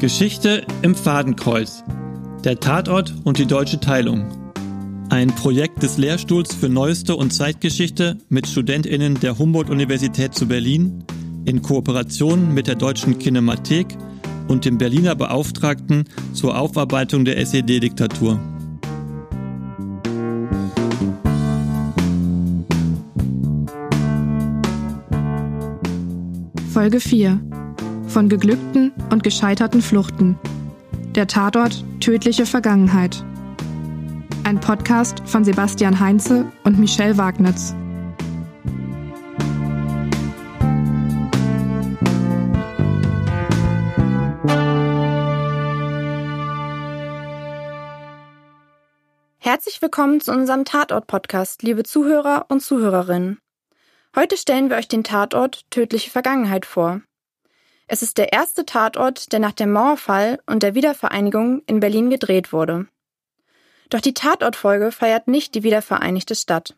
Geschichte im Fadenkreuz. Der Tatort und die deutsche Teilung. Ein Projekt des Lehrstuhls für Neueste und Zeitgeschichte mit StudentInnen der Humboldt-Universität zu Berlin in Kooperation mit der Deutschen Kinemathek und dem Berliner Beauftragten zur Aufarbeitung der SED-Diktatur. Folge 4 von geglückten und gescheiterten Fluchten. Der Tatort Tödliche Vergangenheit. Ein Podcast von Sebastian Heinze und Michelle Wagnitz. Herzlich willkommen zu unserem Tatort-Podcast, liebe Zuhörer und Zuhörerinnen. Heute stellen wir euch den Tatort Tödliche Vergangenheit vor. Es ist der erste Tatort, der nach dem Mauerfall und der Wiedervereinigung in Berlin gedreht wurde. Doch die Tatortfolge feiert nicht die wiedervereinigte Stadt.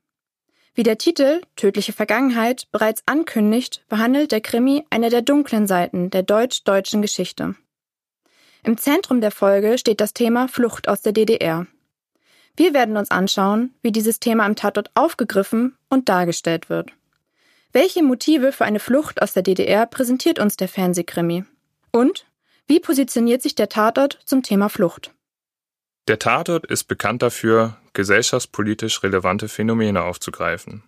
Wie der Titel Tödliche Vergangenheit bereits ankündigt, behandelt der Krimi eine der dunklen Seiten der deutsch-deutschen Geschichte. Im Zentrum der Folge steht das Thema Flucht aus der DDR. Wir werden uns anschauen, wie dieses Thema im Tatort aufgegriffen und dargestellt wird. Welche Motive für eine Flucht aus der DDR präsentiert uns der Fernsehkrimi? Und wie positioniert sich der Tatort zum Thema Flucht? Der Tatort ist bekannt dafür, gesellschaftspolitisch relevante Phänomene aufzugreifen.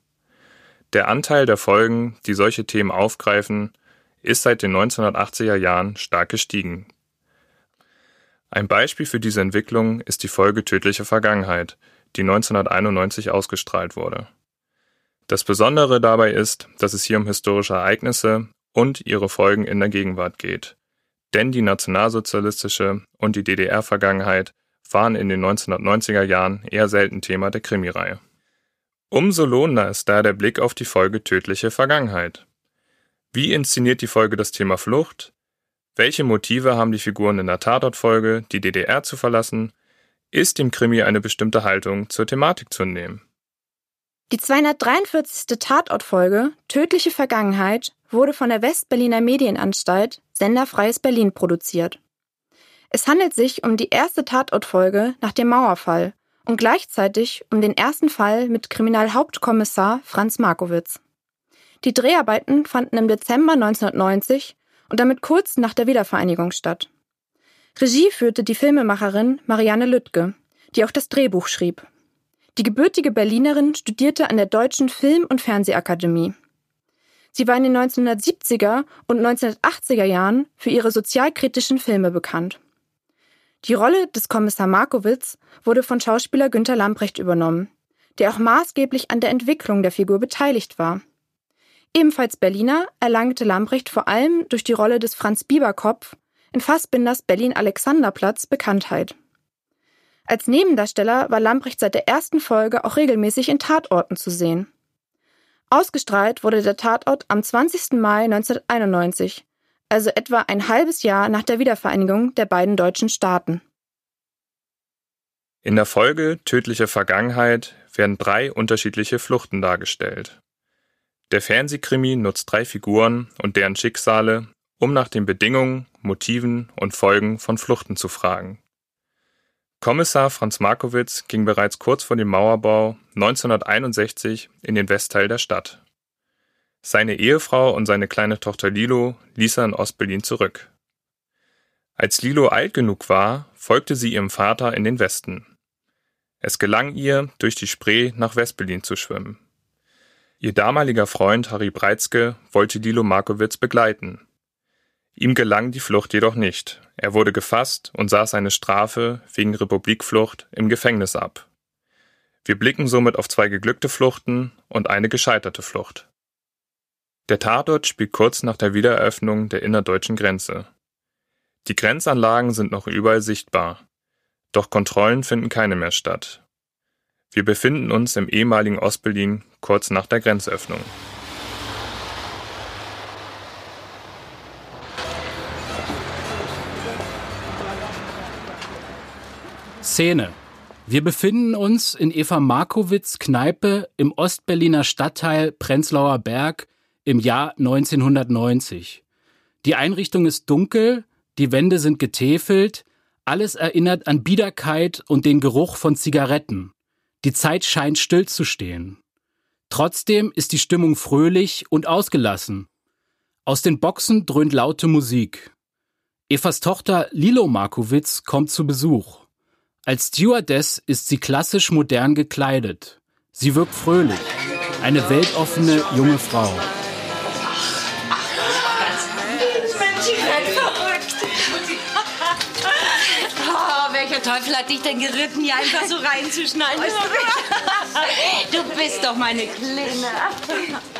Der Anteil der Folgen, die solche Themen aufgreifen, ist seit den 1980er Jahren stark gestiegen. Ein Beispiel für diese Entwicklung ist die Folge Tödliche Vergangenheit, die 1991 ausgestrahlt wurde. Das Besondere dabei ist, dass es hier um historische Ereignisse und ihre Folgen in der Gegenwart geht. Denn die nationalsozialistische und die DDR-Vergangenheit waren in den 1990er Jahren eher selten Thema der Krimireihe. Umso lohnender ist da der Blick auf die Folge Tödliche Vergangenheit. Wie inszeniert die Folge das Thema Flucht? Welche Motive haben die Figuren in der Tatortfolge, die DDR zu verlassen? Ist dem Krimi eine bestimmte Haltung zur Thematik zu nehmen? Die 243. Tatortfolge Tödliche Vergangenheit wurde von der Westberliner Medienanstalt Senderfreies Berlin produziert. Es handelt sich um die erste Tatortfolge nach dem Mauerfall und gleichzeitig um den ersten Fall mit Kriminalhauptkommissar Franz Markowitz. Die Dreharbeiten fanden im Dezember 1990 und damit kurz nach der Wiedervereinigung statt. Regie führte die Filmemacherin Marianne Lüttke, die auch das Drehbuch schrieb. Die gebürtige Berlinerin studierte an der Deutschen Film- und Fernsehakademie. Sie war in den 1970er und 1980er Jahren für ihre sozialkritischen Filme bekannt. Die Rolle des Kommissar Markowitz wurde von Schauspieler Günter Lamprecht übernommen, der auch maßgeblich an der Entwicklung der Figur beteiligt war. Ebenfalls Berliner erlangte Lamprecht vor allem durch die Rolle des Franz Bieberkopf in Fassbinders Berlin-Alexanderplatz Bekanntheit. Als Nebendarsteller war Lamprecht seit der ersten Folge auch regelmäßig in Tatorten zu sehen. Ausgestrahlt wurde der Tatort am 20. Mai 1991, also etwa ein halbes Jahr nach der Wiedervereinigung der beiden deutschen Staaten. In der Folge Tödliche Vergangenheit werden drei unterschiedliche Fluchten dargestellt. Der Fernsehkrimi nutzt drei Figuren und deren Schicksale, um nach den Bedingungen, Motiven und Folgen von Fluchten zu fragen. Kommissar Franz Markowitz ging bereits kurz vor dem Mauerbau 1961 in den Westteil der Stadt. Seine Ehefrau und seine kleine Tochter Lilo ließ er in Ostberlin zurück. Als Lilo alt genug war, folgte sie ihrem Vater in den Westen. Es gelang ihr, durch die Spree nach Westberlin zu schwimmen. Ihr damaliger Freund Harry Breitzke wollte Lilo Markowitz begleiten. Ihm gelang die Flucht jedoch nicht. Er wurde gefasst und saß seine Strafe wegen Republikflucht im Gefängnis ab. Wir blicken somit auf zwei geglückte Fluchten und eine gescheiterte Flucht. Der Tatort spielt kurz nach der Wiedereröffnung der innerdeutschen Grenze. Die Grenzanlagen sind noch überall sichtbar, doch Kontrollen finden keine mehr statt. Wir befinden uns im ehemaligen Ostberlin kurz nach der Grenzöffnung. Szene. Wir befinden uns in Eva Markowitz Kneipe im Ostberliner Stadtteil Prenzlauer Berg im Jahr 1990. Die Einrichtung ist dunkel, die Wände sind getäfelt, alles erinnert an Biederkeit und den Geruch von Zigaretten. Die Zeit scheint stillzustehen. Trotzdem ist die Stimmung fröhlich und ausgelassen. Aus den Boxen dröhnt laute Musik. Evas Tochter Lilo Markowitz kommt zu Besuch. Als Stewardess ist sie klassisch modern gekleidet. Sie wirkt fröhlich, eine weltoffene junge Frau. welcher Teufel hat dich denn geritten, hier einfach so reinzuschneiden? Du bist doch meine Kleine.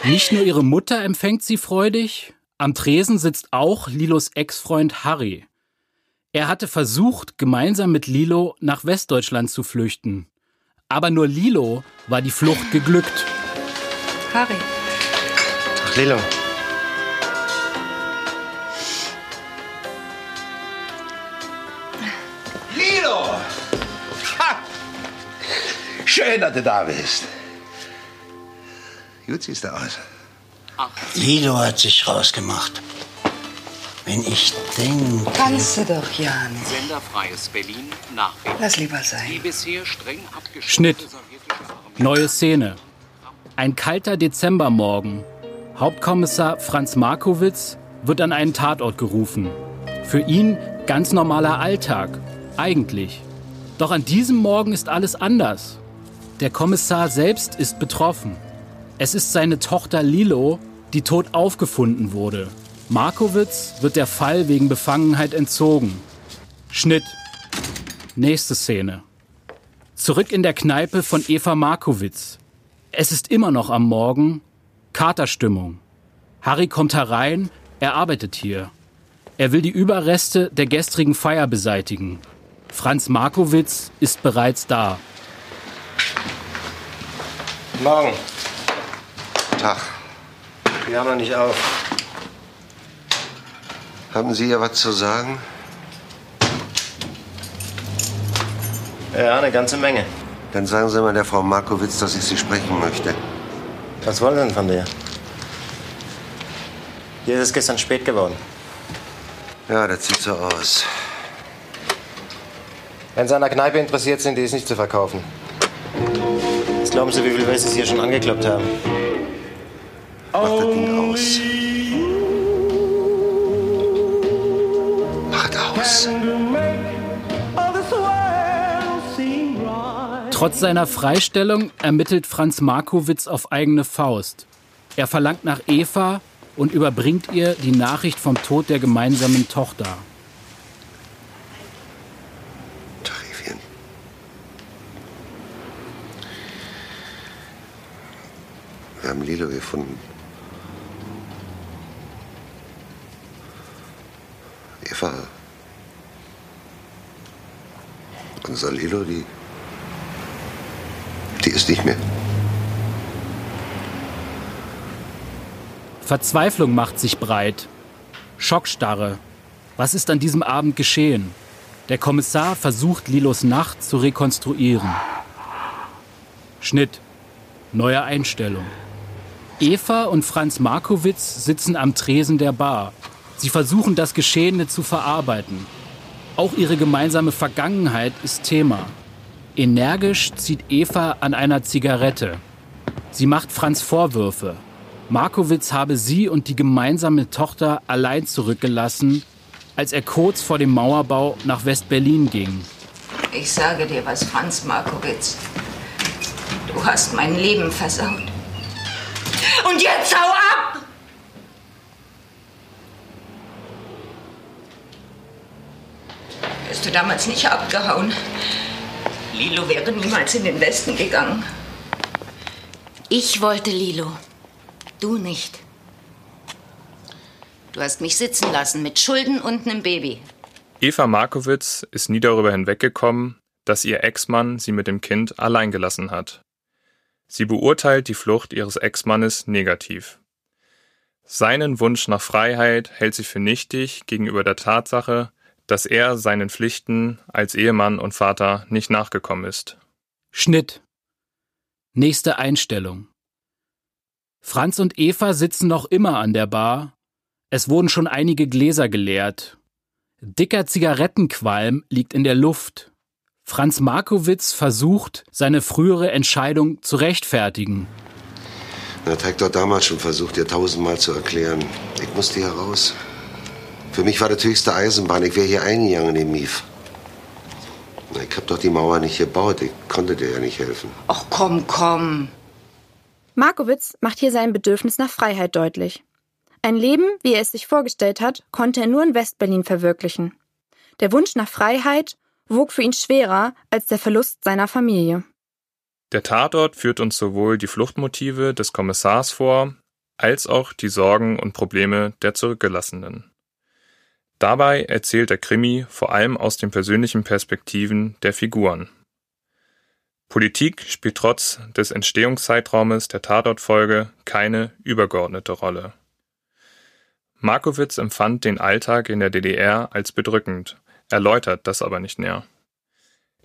Nicht nur ihre Mutter empfängt sie freudig, am Tresen sitzt auch Lilos Ex-Freund Harry. Er hatte versucht, gemeinsam mit Lilo nach Westdeutschland zu flüchten. Aber nur Lilo war die Flucht geglückt. Harry. Ach, Lilo. Lilo! Ha! Schön, dass du da bist. Gut siehst du aus. Lido hat sich rausgemacht. Wenn ich denke... Kannst du doch, Jan. Senderfreies Berlin nach Lass lieber sein. Die bisher streng Schnitt. Neue Szene. Ein kalter Dezembermorgen. Hauptkommissar Franz Markowitz wird an einen Tatort gerufen. Für ihn ganz normaler Alltag. Eigentlich. Doch an diesem Morgen ist alles anders. Der Kommissar selbst ist betroffen. Es ist seine Tochter Lilo, die tot aufgefunden wurde. Markowitz wird der Fall wegen Befangenheit entzogen. Schnitt. Nächste Szene. Zurück in der Kneipe von Eva Markowitz. Es ist immer noch am Morgen. Katerstimmung. Harry kommt herein, er arbeitet hier. Er will die Überreste der gestrigen Feier beseitigen. Franz Markowitz ist bereits da. Morgen. Tag. Wir haben noch nicht auf. Haben Sie ja was zu sagen? Ja, eine ganze Menge. Dann sagen Sie mal der Frau Markowitz, dass ich Sie sprechen möchte. Was wollen Sie denn von dir? Dir ist es gestern spät geworden. Ja, das sieht so aus. Wenn Sie an der Kneipe interessiert sind, die ist nicht zu verkaufen. Was glauben Sie, wie viele Wessis hier schon angekloppt haben? Mach Trotz seiner Freistellung ermittelt Franz Markowitz auf eigene Faust. Er verlangt nach Eva und überbringt ihr die Nachricht vom Tod der gemeinsamen Tochter. Tarifien. Wir haben Lilo gefunden. Eva. Unser Lilo, die. Ist nicht mehr. Verzweiflung macht sich breit. Schockstarre. Was ist an diesem Abend geschehen? Der Kommissar versucht Lilos Nacht zu rekonstruieren. Schnitt. Neue Einstellung. Eva und Franz Markowitz sitzen am Tresen der Bar. Sie versuchen das Geschehene zu verarbeiten. Auch ihre gemeinsame Vergangenheit ist Thema. Energisch zieht Eva an einer Zigarette. Sie macht Franz Vorwürfe. Markowitz habe sie und die gemeinsame Tochter allein zurückgelassen, als er kurz vor dem Mauerbau nach West-Berlin ging. Ich sage dir was, Franz Markowitz. Du hast mein Leben versaut. Und jetzt hau ab! Wärst du damals nicht abgehauen, Lilo wäre niemals in den Westen gegangen. Ich wollte Lilo. Du nicht. Du hast mich sitzen lassen mit Schulden und einem Baby. Eva Markowitz ist nie darüber hinweggekommen, dass ihr Ex-Mann sie mit dem Kind allein gelassen hat. Sie beurteilt die Flucht ihres Ex-Mannes negativ. Seinen Wunsch nach Freiheit hält sie für nichtig gegenüber der Tatsache, dass er seinen Pflichten als Ehemann und Vater nicht nachgekommen ist. Schnitt. Nächste Einstellung. Franz und Eva sitzen noch immer an der Bar. Es wurden schon einige Gläser geleert. Dicker Zigarettenqualm liegt in der Luft. Franz Markowitz versucht, seine frühere Entscheidung zu rechtfertigen. Das hat doch damals schon versucht, dir tausendmal zu erklären. Ich musste hier raus. Für mich war das höchste Eisenbahn. Ich wäre hier eingegangen im Mief. Ich hab doch die Mauer nicht gebaut. Ich konnte dir ja nicht helfen. Ach komm, komm. Markowitz macht hier sein Bedürfnis nach Freiheit deutlich. Ein Leben, wie er es sich vorgestellt hat, konnte er nur in Westberlin verwirklichen. Der Wunsch nach Freiheit wog für ihn schwerer als der Verlust seiner Familie. Der Tatort führt uns sowohl die Fluchtmotive des Kommissars vor, als auch die Sorgen und Probleme der Zurückgelassenen. Dabei erzählt der Krimi vor allem aus den persönlichen Perspektiven der Figuren. Politik spielt trotz des Entstehungszeitraumes der Tatortfolge keine übergeordnete Rolle. Markowitz empfand den Alltag in der DDR als bedrückend, erläutert das aber nicht näher.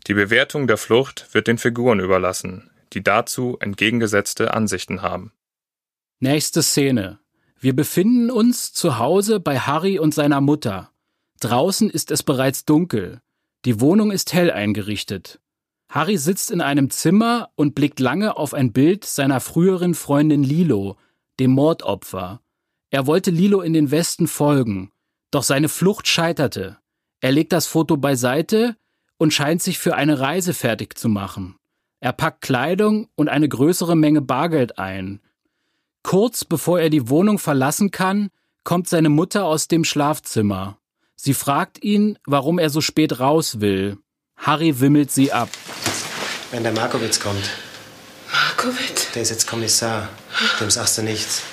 Die Bewertung der Flucht wird den Figuren überlassen, die dazu entgegengesetzte Ansichten haben. Nächste Szene. Wir befinden uns zu Hause bei Harry und seiner Mutter. Draußen ist es bereits dunkel. Die Wohnung ist hell eingerichtet. Harry sitzt in einem Zimmer und blickt lange auf ein Bild seiner früheren Freundin Lilo, dem Mordopfer. Er wollte Lilo in den Westen folgen, doch seine Flucht scheiterte. Er legt das Foto beiseite und scheint sich für eine Reise fertig zu machen. Er packt Kleidung und eine größere Menge Bargeld ein. Kurz bevor er die Wohnung verlassen kann, kommt seine Mutter aus dem Schlafzimmer. Sie fragt ihn, warum er so spät raus will. Harry wimmelt sie ab. Wenn der Markowitz kommt. Markowitz? Der ist jetzt Kommissar. Dem sagst du nichts.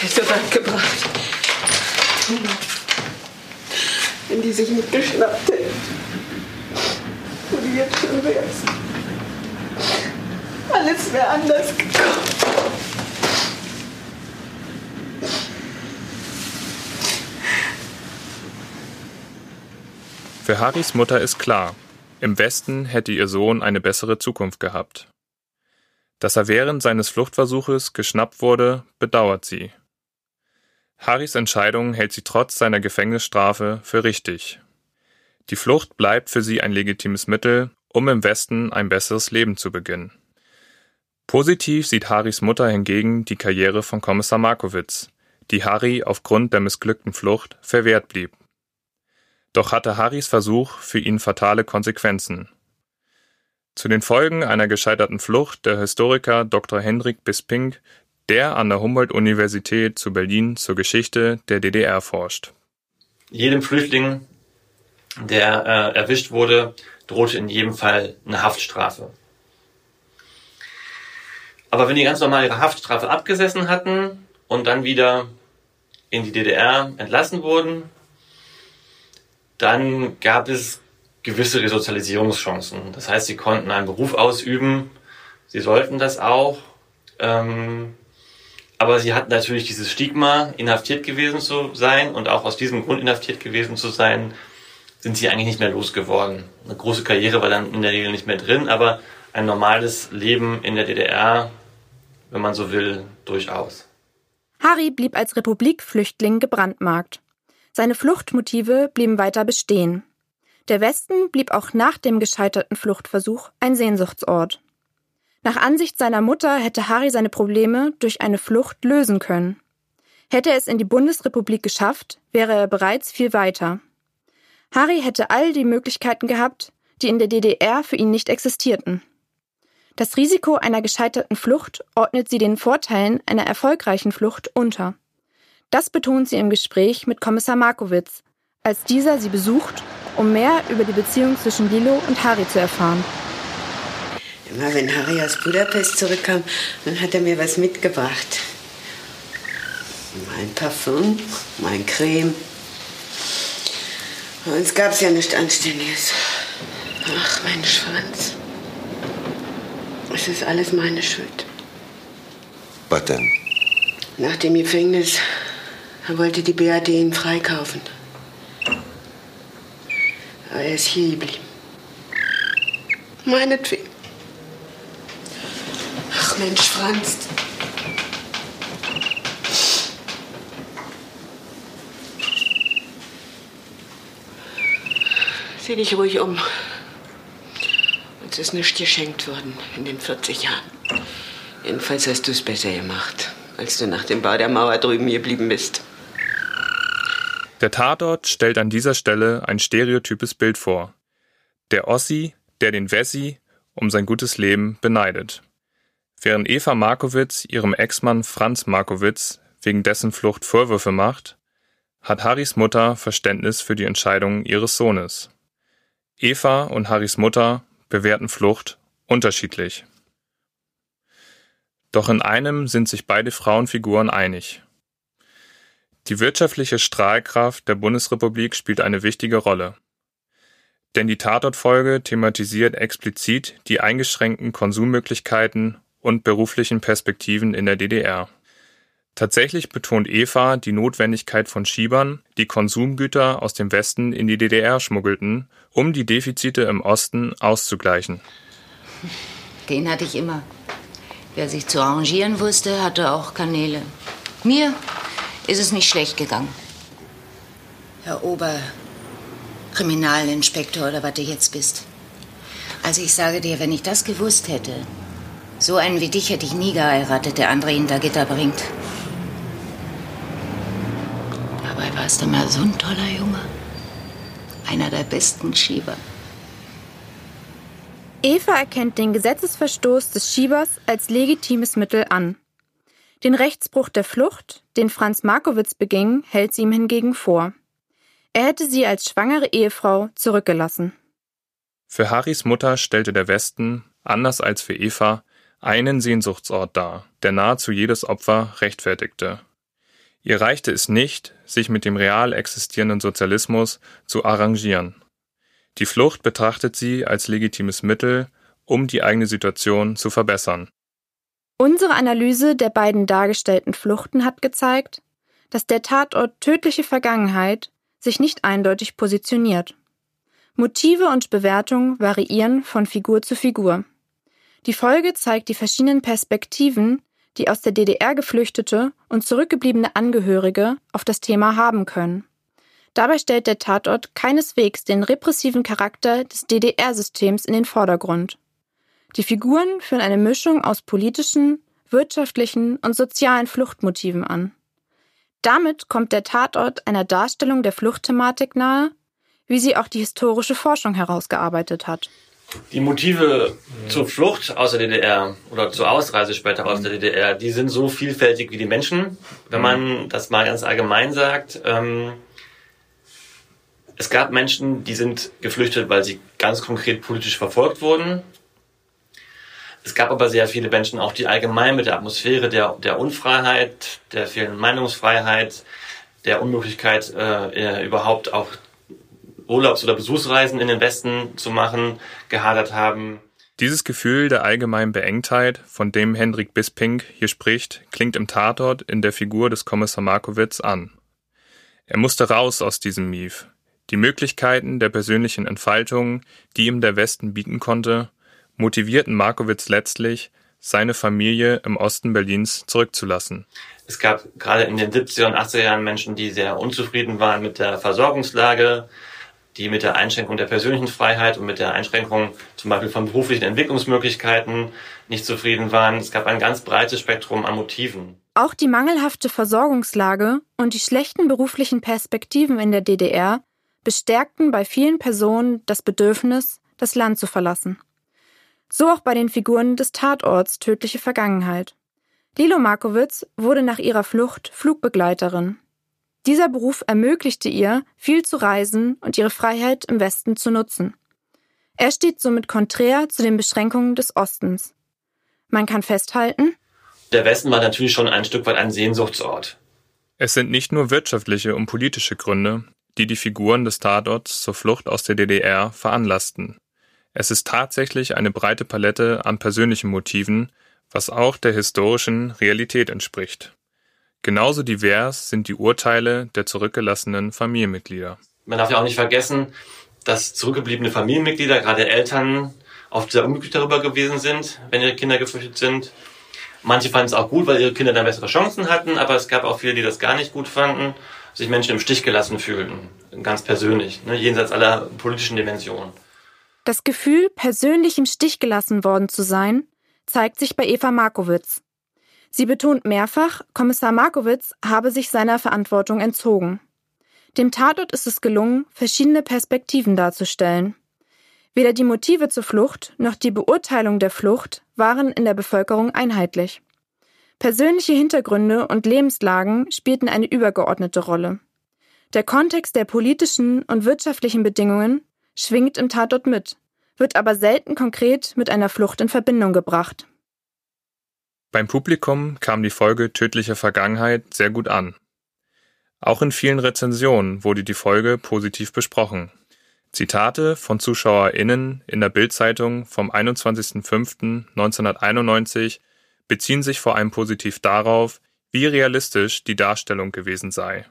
Der ist so weit gebracht. Wenn die sich nicht geschnappt hätten. Wo du jetzt schon wärst. Alles wäre anders gekommen. Für Harrys Mutter ist klar, im Westen hätte ihr Sohn eine bessere Zukunft gehabt. Dass er während seines Fluchtversuches geschnappt wurde, bedauert sie. Harrys Entscheidung hält sie trotz seiner Gefängnisstrafe für richtig. Die Flucht bleibt für sie ein legitimes Mittel, um im Westen ein besseres Leben zu beginnen. Positiv sieht Harrys Mutter hingegen die Karriere von Kommissar Markowitz, die Harry aufgrund der missglückten Flucht verwehrt blieb. Doch hatte Harrys Versuch für ihn fatale Konsequenzen. Zu den Folgen einer gescheiterten Flucht der Historiker Dr. Hendrik Bisping, der an der Humboldt-Universität zu Berlin zur Geschichte der DDR forscht. Jedem Flüchtling, der äh, erwischt wurde, drohte in jedem Fall eine Haftstrafe. Aber wenn die ganz normal ihre Haftstrafe abgesessen hatten und dann wieder in die DDR entlassen wurden, dann gab es gewisse Resozialisierungschancen. Das heißt, sie konnten einen Beruf ausüben, sie sollten das auch, ähm, aber sie hatten natürlich dieses Stigma, inhaftiert gewesen zu sein und auch aus diesem Grund inhaftiert gewesen zu sein, sind sie eigentlich nicht mehr losgeworden. Eine große Karriere war dann in der Regel nicht mehr drin, aber ein normales Leben in der DDR, wenn man so will, durchaus. Harry blieb als Republikflüchtling gebrandmarkt. Seine Fluchtmotive blieben weiter bestehen. Der Westen blieb auch nach dem gescheiterten Fluchtversuch ein Sehnsuchtsort. Nach Ansicht seiner Mutter hätte Harry seine Probleme durch eine Flucht lösen können. Hätte er es in die Bundesrepublik geschafft, wäre er bereits viel weiter. Harry hätte all die Möglichkeiten gehabt, die in der DDR für ihn nicht existierten. Das Risiko einer gescheiterten Flucht ordnet sie den Vorteilen einer erfolgreichen Flucht unter. Das betont sie im Gespräch mit Kommissar Markowitz, als dieser sie besucht, um mehr über die Beziehung zwischen Lilo und Harry zu erfahren. Immer wenn Harry aus Budapest zurückkam, dann hat er mir was mitgebracht. Mein Parfum, mein Creme. Bei uns gab es ja nichts Anständiges. Ach, mein Schwanz. Es ist alles meine Schuld. Was denn? Nach dem Gefängnis wollte die BRD ihn freikaufen. Aber er ist hier geblieben. Meinetwegen. Ach Mensch, Franz. Sieh dich ruhig um. Uns ist nichts geschenkt worden in den 40 Jahren. Jedenfalls hast du es besser gemacht, als du nach dem Bau der Mauer drüben geblieben bist. Der Tatort stellt an dieser Stelle ein stereotypes Bild vor. Der Ossi, der den Wessi um sein gutes Leben beneidet. Während Eva Markowitz ihrem Ex-Mann Franz Markowitz wegen dessen Flucht Vorwürfe macht, hat Harrys Mutter Verständnis für die Entscheidungen ihres Sohnes. Eva und Harrys Mutter bewerten Flucht unterschiedlich. Doch in einem sind sich beide Frauenfiguren einig. Die wirtschaftliche Strahlkraft der Bundesrepublik spielt eine wichtige Rolle. Denn die Tatortfolge thematisiert explizit die eingeschränkten Konsummöglichkeiten und beruflichen Perspektiven in der DDR. Tatsächlich betont Eva die Notwendigkeit von Schiebern, die Konsumgüter aus dem Westen in die DDR schmuggelten, um die Defizite im Osten auszugleichen. Den hatte ich immer. Wer sich zu arrangieren wusste, hatte auch Kanäle. Mir ist es nicht schlecht gegangen. Herr Oberkriminalinspektor oder was du jetzt bist. Also ich sage dir, wenn ich das gewusst hätte, so einen wie dich hätte ich nie geheiratet, der andere hinter Gitter bringt. Dabei warst du mal so ein toller Junge. Einer der besten Schieber. Eva erkennt den Gesetzesverstoß des Schiebers als legitimes Mittel an. Den Rechtsbruch der Flucht, den Franz Markowitz beging, hält sie ihm hingegen vor. Er hätte sie als schwangere Ehefrau zurückgelassen. Für Harrys Mutter stellte der Westen, anders als für Eva, einen Sehnsuchtsort dar, der nahezu jedes Opfer rechtfertigte. Ihr reichte es nicht, sich mit dem real existierenden Sozialismus zu arrangieren. Die Flucht betrachtet sie als legitimes Mittel, um die eigene Situation zu verbessern. Unsere Analyse der beiden dargestellten Fluchten hat gezeigt, dass der Tatort tödliche Vergangenheit sich nicht eindeutig positioniert. Motive und Bewertung variieren von Figur zu Figur. Die Folge zeigt die verschiedenen Perspektiven, die aus der DDR geflüchtete und zurückgebliebene Angehörige auf das Thema haben können. Dabei stellt der Tatort keineswegs den repressiven Charakter des DDR-Systems in den Vordergrund. Die Figuren führen eine Mischung aus politischen, wirtschaftlichen und sozialen Fluchtmotiven an. Damit kommt der Tatort einer Darstellung der Fluchtthematik nahe, wie sie auch die historische Forschung herausgearbeitet hat. Die Motive zur Flucht aus der DDR oder zur Ausreise später aus der DDR, die sind so vielfältig wie die Menschen. Wenn man das mal ganz allgemein sagt, ähm, es gab Menschen, die sind geflüchtet, weil sie ganz konkret politisch verfolgt wurden. Es gab aber sehr viele Menschen auch, die allgemein mit der Atmosphäre der, der Unfreiheit, der fehlenden Meinungsfreiheit, der Unmöglichkeit, äh, überhaupt auch Urlaubs- oder Besuchsreisen in den Westen zu machen, gehadert haben. Dieses Gefühl der allgemeinen Beengtheit, von dem Hendrik Bisping hier spricht, klingt im Tatort in der Figur des Kommissar Markowitz an. Er musste raus aus diesem Mief. Die Möglichkeiten der persönlichen Entfaltung, die ihm der Westen bieten konnte, motivierten Markowitz letztlich, seine Familie im Osten Berlins zurückzulassen. Es gab gerade in den 70er und 80er Jahren Menschen, die sehr unzufrieden waren mit der Versorgungslage, die mit der Einschränkung der persönlichen Freiheit und mit der Einschränkung zum Beispiel von beruflichen Entwicklungsmöglichkeiten nicht zufrieden waren. Es gab ein ganz breites Spektrum an Motiven. Auch die mangelhafte Versorgungslage und die schlechten beruflichen Perspektiven in der DDR bestärkten bei vielen Personen das Bedürfnis, das Land zu verlassen. So auch bei den Figuren des Tatorts Tödliche Vergangenheit. Lilo Markowitz wurde nach ihrer Flucht Flugbegleiterin. Dieser Beruf ermöglichte ihr, viel zu reisen und ihre Freiheit im Westen zu nutzen. Er steht somit konträr zu den Beschränkungen des Ostens. Man kann festhalten, der Westen war natürlich schon ein Stück weit ein Sehnsuchtsort. Es sind nicht nur wirtschaftliche und politische Gründe, die die Figuren des Tatorts zur Flucht aus der DDR veranlassten. Es ist tatsächlich eine breite Palette an persönlichen Motiven, was auch der historischen Realität entspricht. Genauso divers sind die Urteile der zurückgelassenen Familienmitglieder. Man darf ja auch nicht vergessen, dass zurückgebliebene Familienmitglieder, gerade Eltern, oft sehr unglücklich darüber gewesen sind, wenn ihre Kinder geflüchtet sind. Manche fanden es auch gut, weil ihre Kinder dann bessere Chancen hatten, aber es gab auch viele, die das gar nicht gut fanden. sich Menschen im Stich gelassen fühlten, ganz persönlich, ne, jenseits aller politischen Dimensionen. Das Gefühl, persönlich im Stich gelassen worden zu sein, zeigt sich bei Eva Markowitz. Sie betont mehrfach, Kommissar Markowitz habe sich seiner Verantwortung entzogen. Dem Tatort ist es gelungen, verschiedene Perspektiven darzustellen. Weder die Motive zur Flucht noch die Beurteilung der Flucht waren in der Bevölkerung einheitlich. Persönliche Hintergründe und Lebenslagen spielten eine übergeordnete Rolle. Der Kontext der politischen und wirtschaftlichen Bedingungen schwingt im Tatort mit, wird aber selten konkret mit einer Flucht in Verbindung gebracht. Beim Publikum kam die Folge Tödliche Vergangenheit sehr gut an. Auch in vielen Rezensionen wurde die Folge positiv besprochen. Zitate von ZuschauerInnen in der Bildzeitung vom 21.05.1991 beziehen sich vor allem positiv darauf, wie realistisch die Darstellung gewesen sei.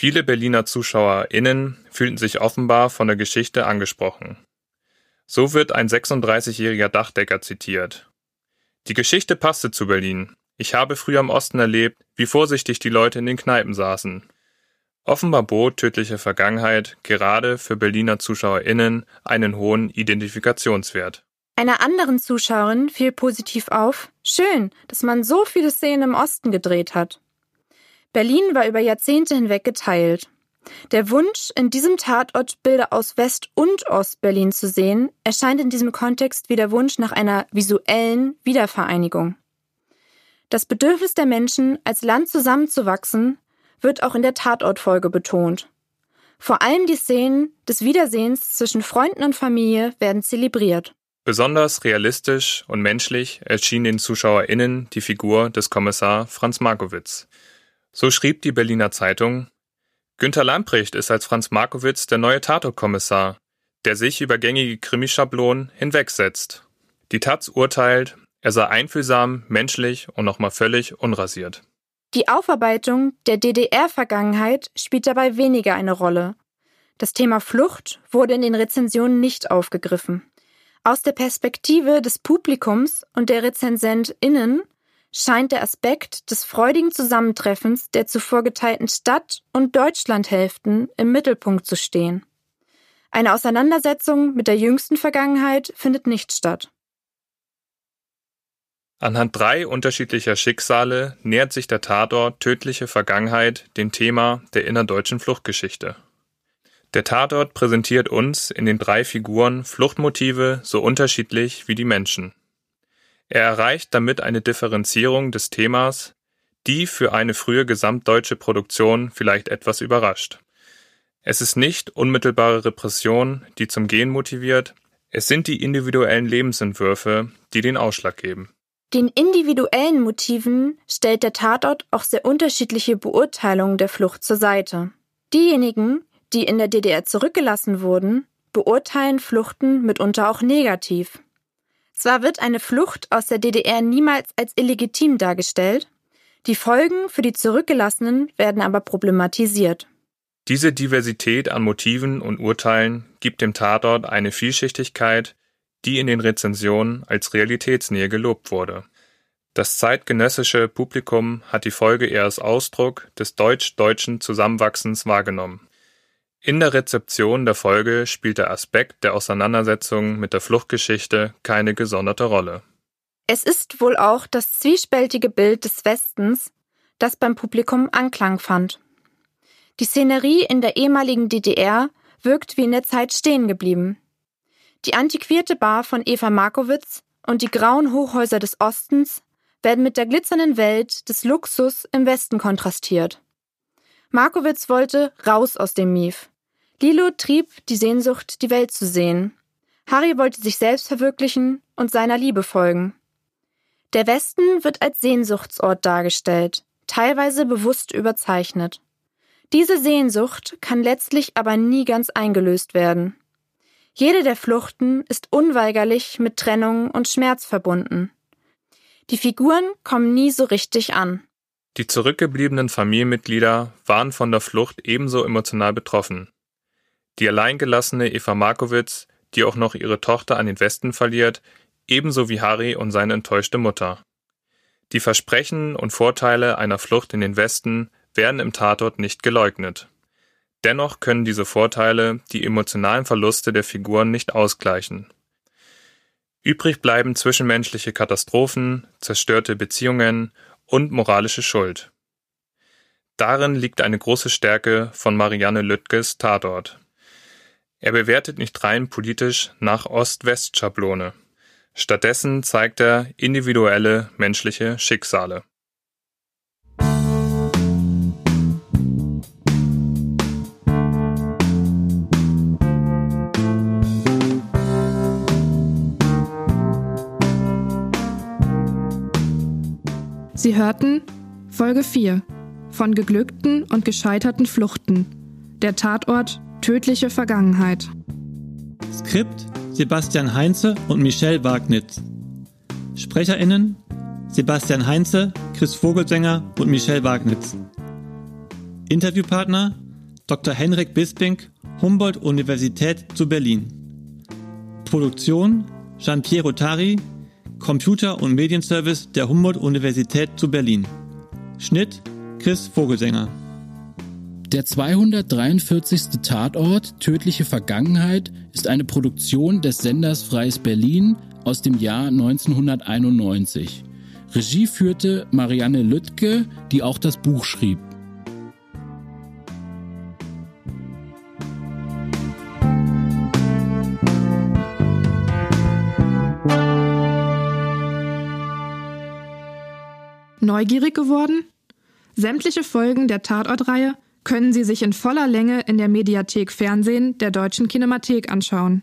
Viele Berliner ZuschauerInnen fühlten sich offenbar von der Geschichte angesprochen. So wird ein 36-jähriger Dachdecker zitiert. Die Geschichte passte zu Berlin. Ich habe früher im Osten erlebt, wie vorsichtig die Leute in den Kneipen saßen. Offenbar bot tödliche Vergangenheit gerade für Berliner ZuschauerInnen einen hohen Identifikationswert. Einer anderen Zuschauerin fiel positiv auf, schön, dass man so viele Szenen im Osten gedreht hat. Berlin war über Jahrzehnte hinweg geteilt. Der Wunsch, in diesem Tatort Bilder aus West- und Ost-Berlin zu sehen, erscheint in diesem Kontext wie der Wunsch nach einer visuellen Wiedervereinigung. Das Bedürfnis der Menschen, als Land zusammenzuwachsen, wird auch in der Tatortfolge betont. Vor allem die Szenen des Wiedersehens zwischen Freunden und Familie werden zelebriert. Besonders realistisch und menschlich erschien den ZuschauerInnen die Figur des Kommissar Franz Markowitz. So schrieb die Berliner Zeitung, Günter Lamprecht ist als Franz Markowitz der neue Tatortkommissar, der sich über gängige Krimischablonen hinwegsetzt. Die Taz urteilt, er sei einfühlsam, menschlich und nochmal völlig unrasiert. Die Aufarbeitung der DDR-Vergangenheit spielt dabei weniger eine Rolle. Das Thema Flucht wurde in den Rezensionen nicht aufgegriffen. Aus der Perspektive des Publikums und der RezensentInnen scheint der Aspekt des freudigen Zusammentreffens der zuvor geteilten Stadt- und Deutschlandhälften im Mittelpunkt zu stehen. Eine Auseinandersetzung mit der jüngsten Vergangenheit findet nicht statt. Anhand drei unterschiedlicher Schicksale nähert sich der Tatort Tödliche Vergangenheit dem Thema der innerdeutschen Fluchtgeschichte. Der Tatort präsentiert uns in den drei Figuren Fluchtmotive so unterschiedlich wie die Menschen. Er erreicht damit eine Differenzierung des Themas, die für eine frühe gesamtdeutsche Produktion vielleicht etwas überrascht. Es ist nicht unmittelbare Repression, die zum Gehen motiviert, es sind die individuellen Lebensentwürfe, die den Ausschlag geben. Den individuellen Motiven stellt der Tatort auch sehr unterschiedliche Beurteilungen der Flucht zur Seite. Diejenigen, die in der DDR zurückgelassen wurden, beurteilen Fluchten mitunter auch negativ. Zwar wird eine Flucht aus der DDR niemals als illegitim dargestellt, die Folgen für die Zurückgelassenen werden aber problematisiert. Diese Diversität an Motiven und Urteilen gibt dem Tatort eine Vielschichtigkeit, die in den Rezensionen als Realitätsnähe gelobt wurde. Das zeitgenössische Publikum hat die Folge eher als Ausdruck des deutsch-deutschen Zusammenwachsens wahrgenommen. In der Rezeption der Folge spielt der Aspekt der Auseinandersetzung mit der Fluchtgeschichte keine gesonderte Rolle. Es ist wohl auch das zwiespältige Bild des Westens, das beim Publikum Anklang fand. Die Szenerie in der ehemaligen DDR wirkt wie in der Zeit stehen geblieben. Die antiquierte Bar von Eva Markowitz und die grauen Hochhäuser des Ostens werden mit der glitzernden Welt des Luxus im Westen kontrastiert. Markowitz wollte raus aus dem Mief. Lilo trieb die Sehnsucht, die Welt zu sehen. Harry wollte sich selbst verwirklichen und seiner Liebe folgen. Der Westen wird als Sehnsuchtsort dargestellt, teilweise bewusst überzeichnet. Diese Sehnsucht kann letztlich aber nie ganz eingelöst werden. Jede der Fluchten ist unweigerlich mit Trennung und Schmerz verbunden. Die Figuren kommen nie so richtig an. Die zurückgebliebenen Familienmitglieder waren von der Flucht ebenso emotional betroffen. Die alleingelassene Eva Markowitz, die auch noch ihre Tochter an den Westen verliert, ebenso wie Harry und seine enttäuschte Mutter. Die Versprechen und Vorteile einer Flucht in den Westen werden im Tatort nicht geleugnet. Dennoch können diese Vorteile die emotionalen Verluste der Figuren nicht ausgleichen. Übrig bleiben zwischenmenschliche Katastrophen, zerstörte Beziehungen und moralische Schuld. Darin liegt eine große Stärke von Marianne Lüttges Tatort. Er bewertet nicht rein politisch nach Ost-West-Schablone. Stattdessen zeigt er individuelle menschliche Schicksale. Sie hörten Folge 4 von geglückten und gescheiterten Fluchten. Der Tatort Tödliche Vergangenheit. Skript Sebastian Heinze und Michelle Wagnitz. SprecherInnen Sebastian Heinze, Chris Vogelsänger und Michelle Wagnitz. Interviewpartner Dr. Henrik Bisping, Humboldt-Universität zu Berlin. Produktion Gian-Piero Tari, Computer- und Medienservice der Humboldt-Universität zu Berlin. Schnitt Chris Vogelsänger. Der 243. Tatort Tödliche Vergangenheit ist eine Produktion des Senders Freies Berlin aus dem Jahr 1991. Regie führte Marianne Lüttke, die auch das Buch schrieb. Neugierig geworden? Sämtliche Folgen der Tatortreihe können Sie sich in voller Länge in der Mediathek Fernsehen der Deutschen Kinemathek anschauen.